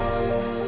Música